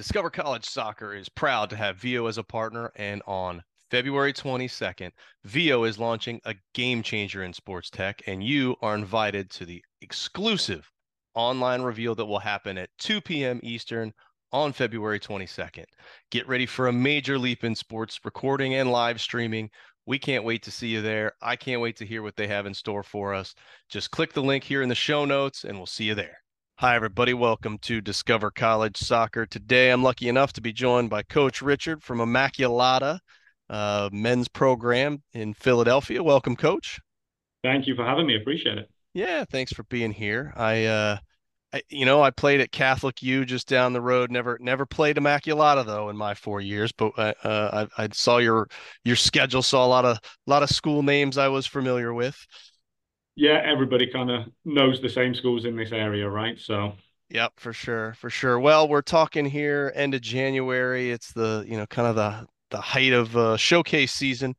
Discover College Soccer is proud to have Veo as a partner, and on February 22nd, Veo is launching a game changer in sports tech, and you are invited to the exclusive online reveal that will happen at 2 p.m. Eastern on February 22nd. Get ready for a major leap in sports recording and live streaming. We can't wait to see you there. I can't wait to hear what they have in store for us. Just click the link here in the show notes, and we'll see you there. Hi, everybody. Welcome to Discover College Soccer. Today, I'm lucky enough to be joined by Coach Richard from Immaculata uh, men's program in Philadelphia. Welcome, Coach. Thank you for having me. Appreciate it. Yeah, thanks for being here. I, uh, I, you know, I played at Catholic U just down the road. Never, never played Immaculata though in my four years. But uh, uh I, I saw your your schedule, saw a lot of a lot of school names I was familiar with yeah, everybody kind of knows the same schools in this area, right? So. Yep, for sure, for sure. Well, we're talking here end of January. It's the you know kind of the the height of uh, showcase season.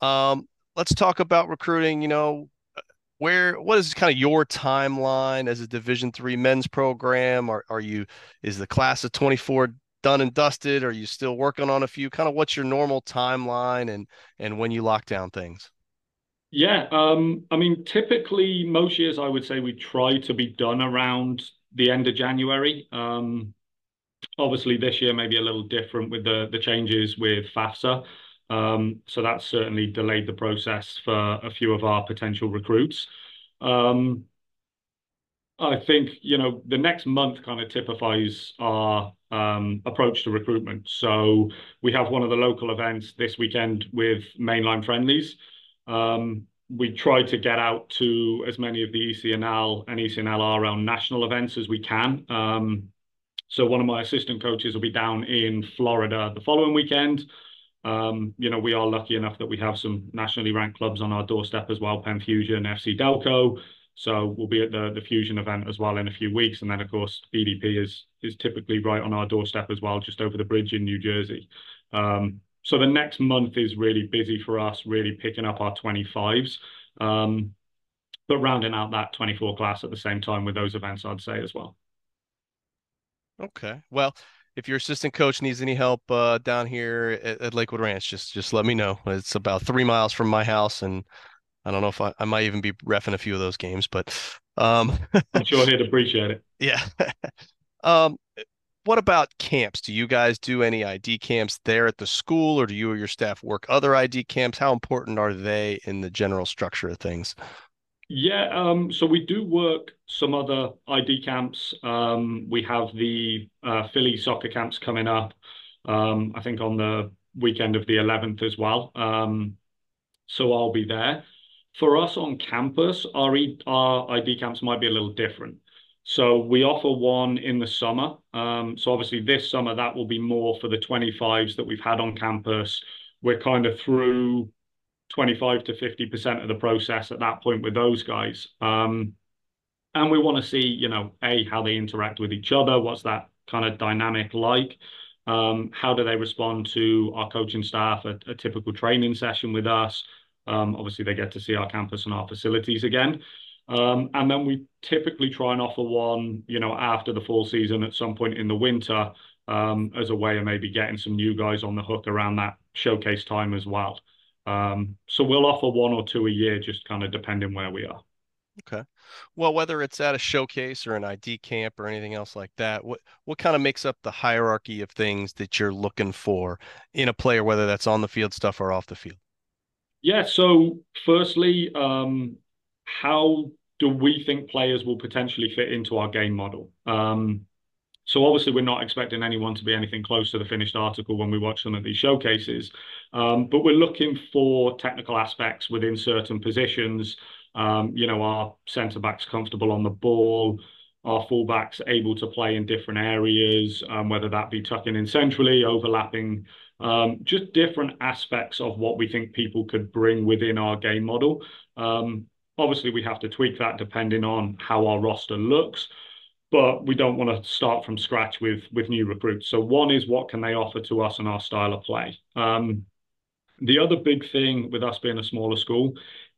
Um, let's talk about recruiting. You know, where what is kind of your timeline as a Division three men's program? Are are you is the class of twenty four done and dusted? Are you still working on a few? Kind of what's your normal timeline and and when you lock down things? Yeah, um, I mean, typically most years I would say we try to be done around the end of January. Um, obviously, this year may be a little different with the the changes with FAFSA. Um, so that's certainly delayed the process for a few of our potential recruits. Um, I think you know the next month kind of typifies our um, approach to recruitment. So we have one of the local events this weekend with mainline friendlies. Um, we try to get out to as many of the ECNL and ECNL around national events as we can. Um, so one of my assistant coaches will be down in Florida the following weekend. Um, you know, we are lucky enough that we have some nationally ranked clubs on our doorstep as well, Penn Fusion, FC Delco. So we'll be at the the Fusion event as well in a few weeks, and then of course EDP is is typically right on our doorstep as well, just over the bridge in New Jersey. Um, so the next month is really busy for us, really picking up our 25s, um, but rounding out that 24 class at the same time with those events, I'd say as well. Okay. Well, if your assistant coach needs any help uh, down here at, at, Lakewood Ranch, just just let me know. It's about three miles from my house, and I don't know if I, I might even be refing a few of those games, but um, I'm sure he'd appreciate it. Yeah. um, what about camps? Do you guys do any ID camps there at the school, or do you or your staff work other ID camps? How important are they in the general structure of things? Yeah, um, so we do work some other ID camps. Um, we have the uh, Philly soccer camps coming up, um, I think on the weekend of the 11th as well. Um, so I'll be there. For us on campus, our, our ID camps might be a little different. So we offer one in the summer. Um, so obviously this summer that will be more for the 25s that we've had on campus. We're kind of through 25 to 50% of the process at that point with those guys. Um, and we want to see, you know, A, how they interact with each other. What's that kind of dynamic like? Um, how do they respond to our coaching staff, a, typical training session with us? Obviously, they get to see our campus and our facilities again. Um, and then we typically try and offer one, you know, after the fall season at some point in the winter, um, as a way of maybe getting some new guys on the hook around that showcase time as well. Um, so we'll offer one or two a year, just kind of depending where we are. Okay. Well, whether it's at a showcase or an ID camp or anything else like that, what what kind of makes up the hierarchy of things that you're looking for in a player, whether that's on the field stuff or off the field? Yeah. So, firstly, um, how do we think players will potentially fit into our game model? Um, so obviously, we're not expecting anyone to be anything close to the finished article when we watch some of these showcases, um, but we're looking for technical aspects within certain positions. Um, you know, our centre backs comfortable on the ball, our fullbacks able to play in different areas, um, whether that be tucking in centrally, overlapping, um, just different aspects of what we think people could bring within our game model. Um, Obviously, we have to tweak that depending on how our roster looks, but we don't want to start from scratch with with new recruits. So one is what can they offer to us and our style of play. Um, the other big thing with us being a smaller school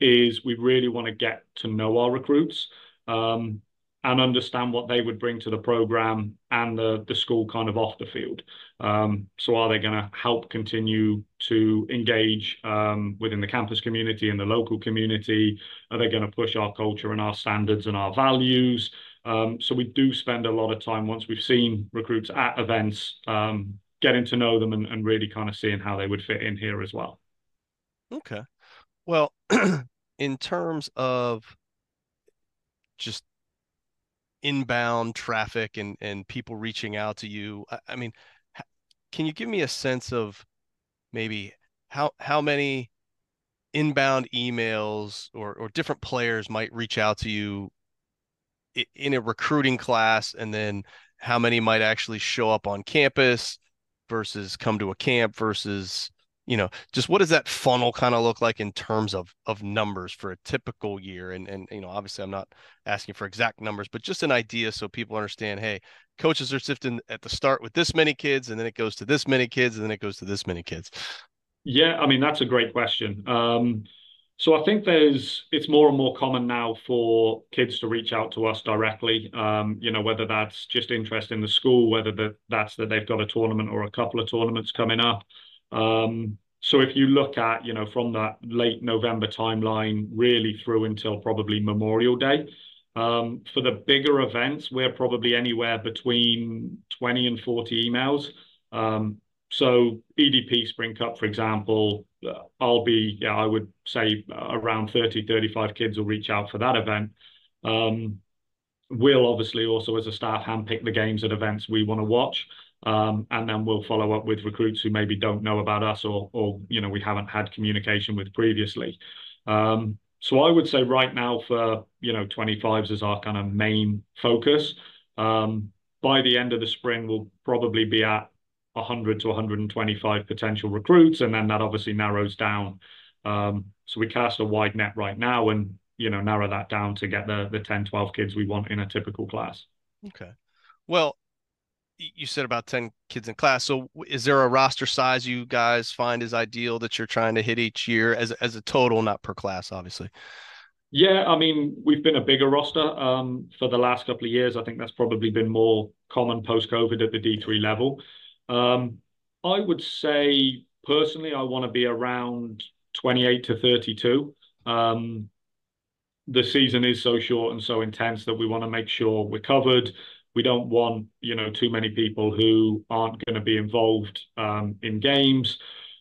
is we really want to get to know our recruits. Um, and understand what they would bring to the program and the the school kind of off the field. Um, so are they going to help continue to engage um, within the campus community and the local community? Are they going to push our culture and our standards and our values? Um, so we do spend a lot of time once we've seen recruits at events, um, getting to know them and, and really kind of seeing how they would fit in here as well. Okay. Well, in terms of just inbound traffic and and people reaching out to you, I, I mean, can you give me a sense of maybe how how many inbound emails or or different players might reach out to you in a recruiting class and then how many might actually show up on campus versus come to a camp versus you know just what does that funnel kind of look like in terms of of numbers for a typical year and and you know obviously i'm not asking for exact numbers but just an idea so people understand hey coaches are sifting at the start with this many kids and then it goes to this many kids and then it goes to this many kids yeah i mean that's a great question um so I think there's it's more and more common now for kids to reach out to us directly. Um, you know, whether that's just interest in the school, whether that that's that they've got a tournament or a couple of tournaments coming up. Um, so if you look at, you know, from that late November timeline, really through until probably Memorial Day, um, for the bigger events, we're probably anywhere between 20 and 40 emails. Um, so EDP Spring Cup, for example, uh, I'll be, yeah, I would say around 30, 35 kids will reach out for that event. We'll obviously also, as a staff, handpick the games at events we want to watch. Um, and then we'll follow up with recruits who maybe don't know about us or, or you know, we haven't had communication with previously. Um, so I would say right now for, you know, 25s is our kind of main focus. Um, by the end of the spring, we'll probably be at 100 to 125 potential recruits, and then that obviously narrows down. Um, so we cast a wide net right now and, you know, narrow that down to get the the 10, 12 kids we want in a typical class. Okay. Well, you said about 10 kids in class. So is there a roster size you guys find is ideal that you're trying to hit each year as, as a total, not per class, obviously? Yeah, I mean, we've been a bigger roster um, for the last couple of years. I think that's probably been more common post-COVID at the D3 level. Um, I would say personally, I want to be around 28 to 32. Um, the season is so short and so intense that we want to make sure we're covered we don't want you know too many people who aren't going to be involved um, in games.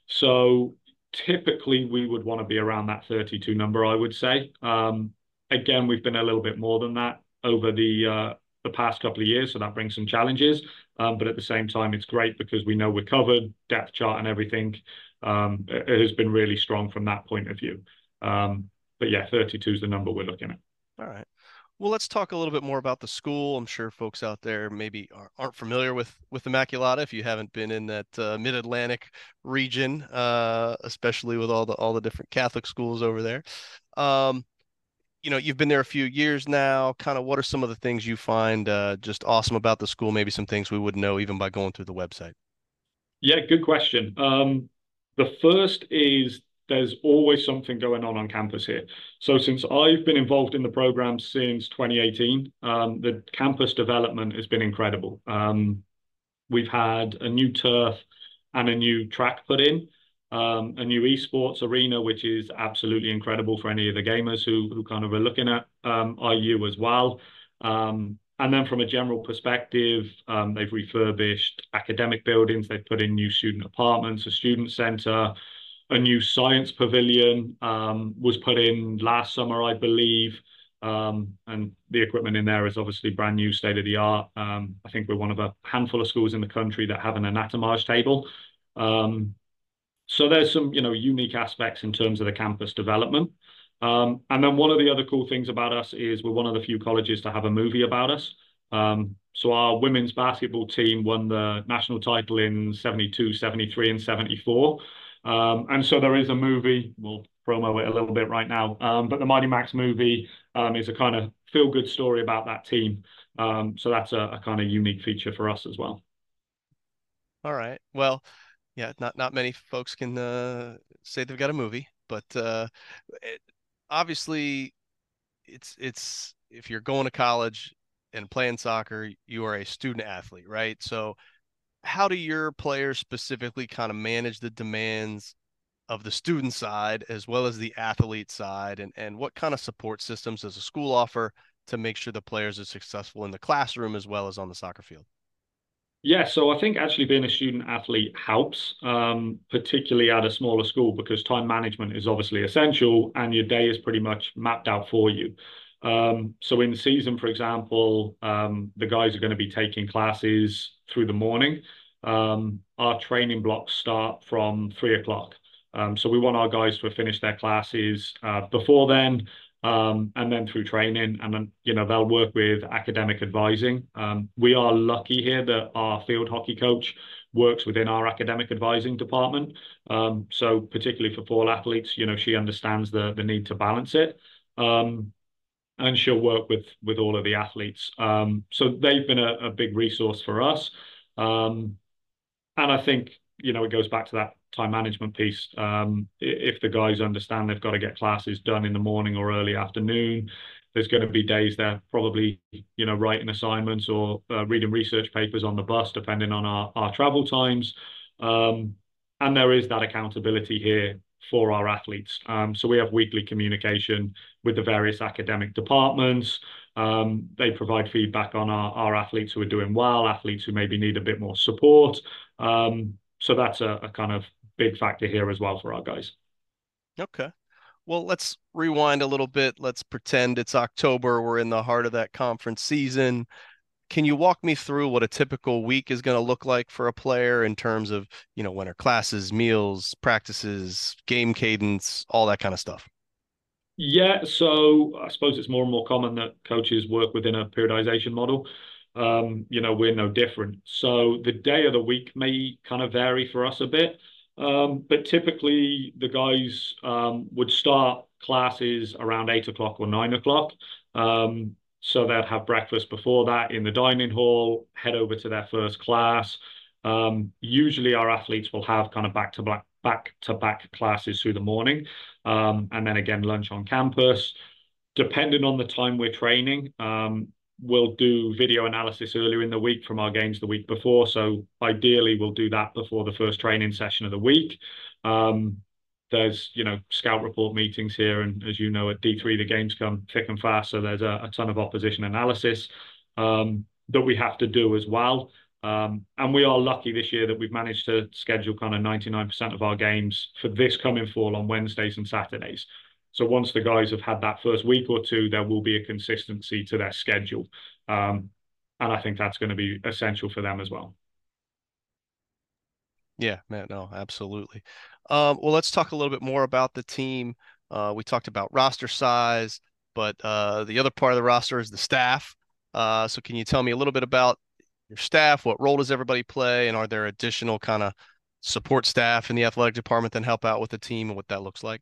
So typically we would want to be around that 32 number, I would say. Um, again, we've been a little bit more than that over the uh, the past couple of years, so that brings some challenges. Um, but at the same time, it's great because we know we're covered, depth chart and everything um, it has been really strong from that point of view. Um, but yeah, 32 is the number we're looking at. All right. Well, let's talk a little bit more about the school. I'm sure folks out there maybe aren't familiar with with Immaculata if you haven't been in that uh, Mid Atlantic region, uh, especially with all the all the different Catholic schools over there. Um, you know, you've been there a few years now. Kind of, what are some of the things you find uh, just awesome about the school? Maybe some things we wouldn't know even by going through the website. Yeah, good question. Um, the first is there's always something going on on campus here. So since I've been involved in the program since 2018, um, the campus development has been incredible. Um, we've had a new turf and a new track put in, um, a new esports arena, which is absolutely incredible for any of the gamers who who kind of are looking at um, IU as well. Um, and then from a general perspective, um, they've refurbished academic buildings. They've put in new student apartments, a student center, a new science pavilion um, was put in last summer, I believe. Um, and the equipment in there is obviously brand new, state of the art. Um, I think we're one of a handful of schools in the country that have an anatomage table. So there's some, you know, unique aspects in terms of the campus development. And then one of the other cool things about us is we're one of the few colleges to have a movie about us. So our women's basketball team won the national title in 72, 73, and 74. Um, and so there is a movie, we'll promo it a little bit right now, um, but the Mighty Macs movie um, is a kind of feel good story about that team. Um, so that's a, a kind of unique feature for us as well. All right. Well, yeah, not not many folks can uh, say they've got a movie, but uh, it, obviously, it's it's if you're going to college, and playing soccer, you are a student athlete, right? So, how do your players specifically kind of manage the demands of the student side as well as the athlete side? And, and what kind of support systems does a school offer to make sure the players are successful in the classroom as well as on the soccer field? Yeah so i think actually being a student athlete helps um, particularly at a smaller school because time management is obviously essential and your day is pretty much mapped out for you. Um, so in season for example um, the guys are going to be taking classes through the morning um, our training blocks start from three o'clock um, so we want our guys to have finished their classes uh, before then, um, and then through training, and then you know they'll work with academic advising. We are lucky here that our field hockey coach works within our academic advising department. So particularly for fall athletes, you know she understands the need to balance it. Um, and she'll work with with all of the athletes. Um, so they've been a, a, big resource for us. and I think you know it goes back to that time management piece. Um, if the guys understand they've got to get classes done in the morning or early afternoon, there's going to be days they're probably, you know, writing assignments or uh, reading research papers on the bus, depending on our, our travel times. Um, and there is that accountability here for our athletes. Um, so we have weekly communication with the various academic departments. Um, they provide feedback on our, our athletes who are doing well, athletes who maybe need a bit more support. Um, so that's a, a kind of big factor here as well for our guys. Okay. Well, let's rewind a little bit. Let's pretend it's October. We're in the heart of that conference season. Can you walk me through what a typical week is going to look like for a player in terms of, you know, winter classes, meals, practices, game cadence, all that kind of stuff? Yeah, so I suppose it's more and more common that coaches work within a periodization model. Um, you know, we're no different. So the day of the week may kind of vary for us a bit. Um, but typically, the guys um, would start classes around eight o'clock or nine o'clock. Um, so they'd have breakfast before that in the dining hall, head over to their first class. Um, usually, our athletes will have kind of back to back back to back classes through the morning, um, and then again lunch on campus. Depending on the time we're training, um, we'll do video analysis earlier in the week from our games the week before. So ideally, we'll do that before the first training session of the week. Um, there's, you know, scout report meetings here. And as you know, at D3, the games come thick and fast. So there's a, a ton of opposition analysis um, that we have to do as well. Um, and we are lucky this year that we've managed to schedule kind of 99% of our games for this coming fall on Wednesdays and Saturdays. So once the guys have had that first week or two, there will be a consistency to their schedule. Um, and I think that's going to be essential for them as well. Yeah, man, no, absolutely. Um, well, let's talk a little bit more about the team. Uh, we talked about roster size, but uh, the other part of the roster is the staff. Uh, so, can you tell me a little bit about your staff? What role does everybody play, and are there additional kind of support staff in the athletic department that help out with the team, and what that looks like?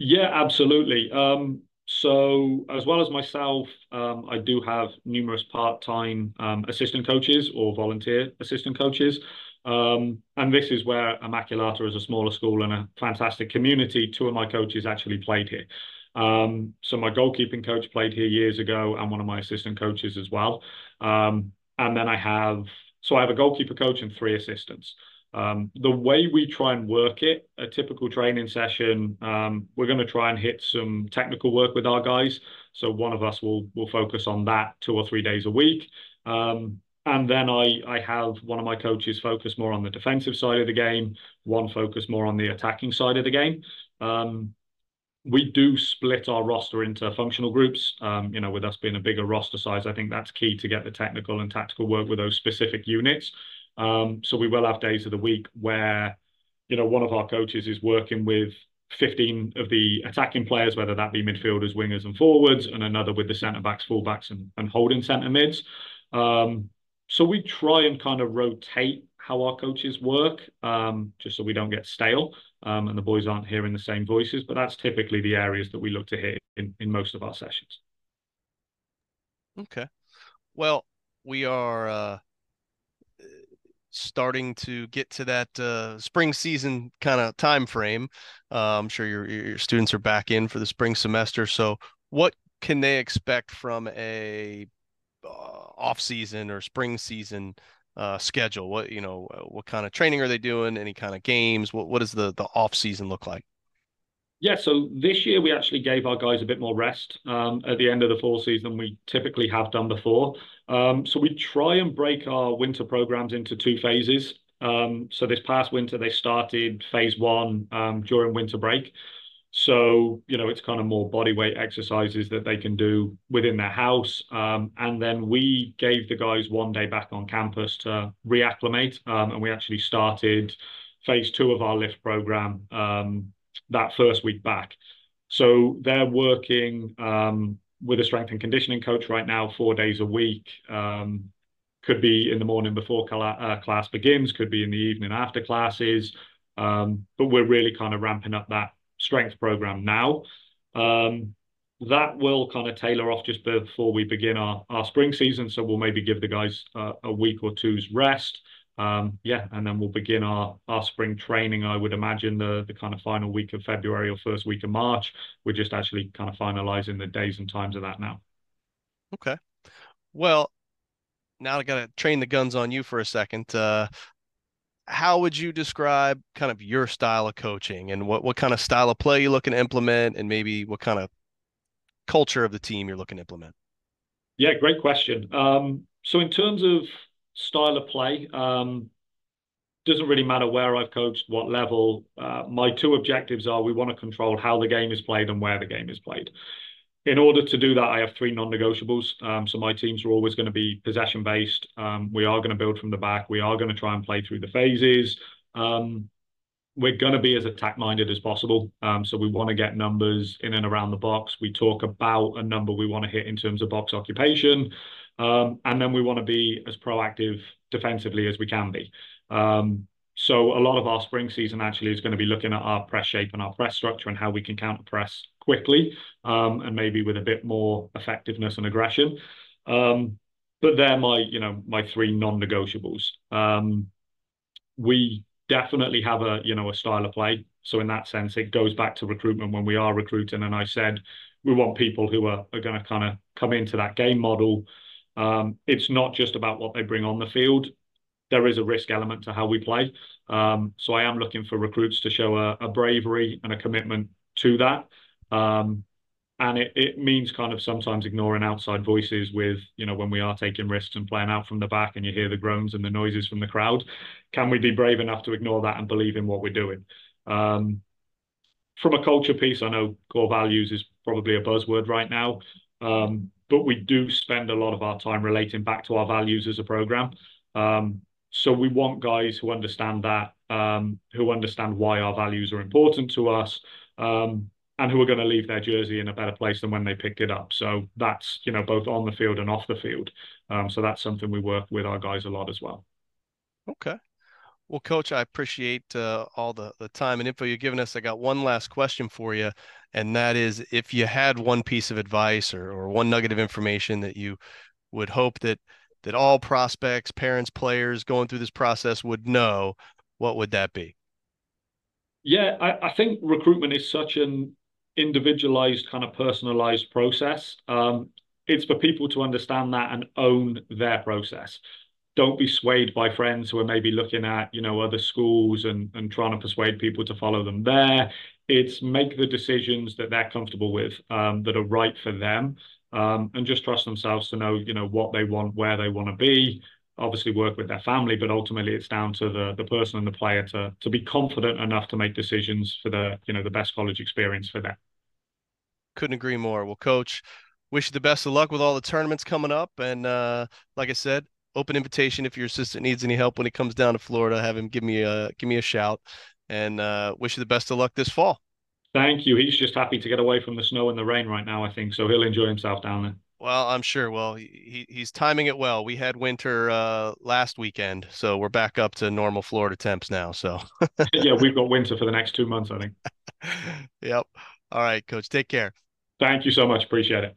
Yeah, absolutely. Um, so as well as myself, um, I do have numerous part-time um, assistant coaches or volunteer assistant coaches. Um, and this is where Immaculata is a smaller school and a fantastic community. Two of my coaches actually played here. Um, so my goalkeeping coach played here years ago and one of my assistant coaches as well. Um, and then I have, so I have a goalkeeper coach and three assistants. Um, the way we try and work it, a typical training session, um, we're going to try and hit some technical work with our guys. So one of us will will focus on that two or three days a week. Um, and then I I have one of my coaches focus more on the defensive side of the game, one focus more on the attacking side of the game. Um, we do split our roster into functional groups. Um, you know, with us being a bigger roster size, I think that's key to get the technical and tactical work with those specific units. Um, so we will have days of the week where, you know, one of our coaches is working with 15 of the attacking players, whether that be midfielders, wingers, and forwards, and another with the centre backs, fullbacks, and, and holding centre mids. Um, so we try and kind of rotate how our coaches work, um, just so we don't get stale um, and the boys aren't hearing the same voices. But that's typically the areas that we look to hit in, in most of our sessions. Okay. Well, we are uh, starting to get to that uh, spring season kind of time frame. Uh, I'm sure your your students are back in for the spring semester. So, what can they expect from a uh, off season or spring season uh, schedule? What you know, uh, what kind of training are they doing? Any kind of games? What what does the the off season look like? Yeah, so this year we actually gave our guys a bit more rest um, at the end of the fall season than we typically have done before. Um, so we try and break our winter programs into two phases. Um, so this past winter they started phase one um, during winter break. So, you know, it's kind of more body weight exercises that they can do within their house. Um, and then we gave the guys one day back on campus to reacclimate. Um, and we actually started phase two of our lift program um, that first week back. So they're working um, with a strength and conditioning coach right now, four days a week. Um, could be in the morning before uh, class begins, could be in the evening after classes. Um, but we're really kind of ramping up that strength program now. Um, that will kind of tailor off just before we begin our, our spring season. So we'll maybe give the guys uh, a week or two's rest. Um, yeah, and then we'll begin our our spring training. I would imagine the the kind of final week of February or first week of March. We're just actually kind of finalizing the days and times of that now. Okay. Well, now I got to train the guns on you for a second. Uh, how would you describe kind of your style of coaching and what, what kind of style of play you're looking to implement and maybe what kind of culture of the team you're looking to implement? Yeah, great question. Um, so in terms of style of play, um, doesn't really matter where I've coached, what level. Uh, my two objectives are we want to control how the game is played and where the game is played in order to do that, I have three non-negotiables. Um, so my teams are always going to be possession based. Um, we are going to build from the back. We are going to try and play through the phases. Um, we're going to be as attack minded as possible. Um, so we want to get numbers in and around the box. We talk about a number we want to hit in terms of box occupation. Um, and then we want to be as proactive defensively as we can be. Um, so a lot of our spring season actually is going to be looking at our press shape and our press structure and how we can counter press quickly um, and maybe with a bit more effectiveness and aggression. Um, but they're my, you know, my three non-negotiables. Um, we definitely have a, you know, a style of play. So in that sense, it goes back to recruitment when we are recruiting. And I said we want people who are, are going to kind of come into that game model. Um, it's not just about what they bring on the field there is a risk element to how we play. Um, so I am looking for recruits to show a, a bravery and a commitment to that. Um, and it, it means kind of sometimes ignoring outside voices with, you know, when we are taking risks and playing out from the back and you hear the groans and the noises from the crowd, can we be brave enough to ignore that and believe in what we're doing? Um, from a culture piece, I know core values is probably a buzzword right now, um, but we do spend a lot of our time relating back to our values as a program. Um, so we want guys who understand that, um, who understand why our values are important to us, um, and who are going to leave their jersey in a better place than when they picked it up. So that's you know both on the field and off the field. Um, so that's something we work with our guys a lot as well. Okay. Well, Coach, I appreciate uh, all the, the time and info you've given us. I got one last question for you, and that is if you had one piece of advice or, or one nugget of information that you would hope that that all prospects, parents, players going through this process would know, what would that be? Yeah, I, I think recruitment is such an individualized, kind of personalized process. Um, it's for people to understand that and own their process. Don't be swayed by friends who are maybe looking at, you know, other schools and, and trying to persuade people to follow them there. It's make the decisions that they're comfortable with, um, that are right for them um, and just trust themselves to know, you know, what they want, where they want to be. Obviously, work with their family, but ultimately, it's down to the the person and the player to to be confident enough to make decisions for the you know the best college experience for them. Couldn't agree more. Well, coach, wish you the best of luck with all the tournaments coming up, and uh, like I said, open invitation if your assistant needs any help when he comes down to Florida. Have him give me a give me a shout, and uh, wish you the best of luck this fall. Thank you. He's just happy to get away from the snow and the rain right now, I think. So he'll enjoy himself down there. Well, I'm sure. Well, he, he's timing it well. We had winter uh, last weekend, so we're back up to normal Florida temps now. So yeah, we've got winter for the next two months, I think. yep. All right, coach. Take care. Thank you so much. Appreciate it.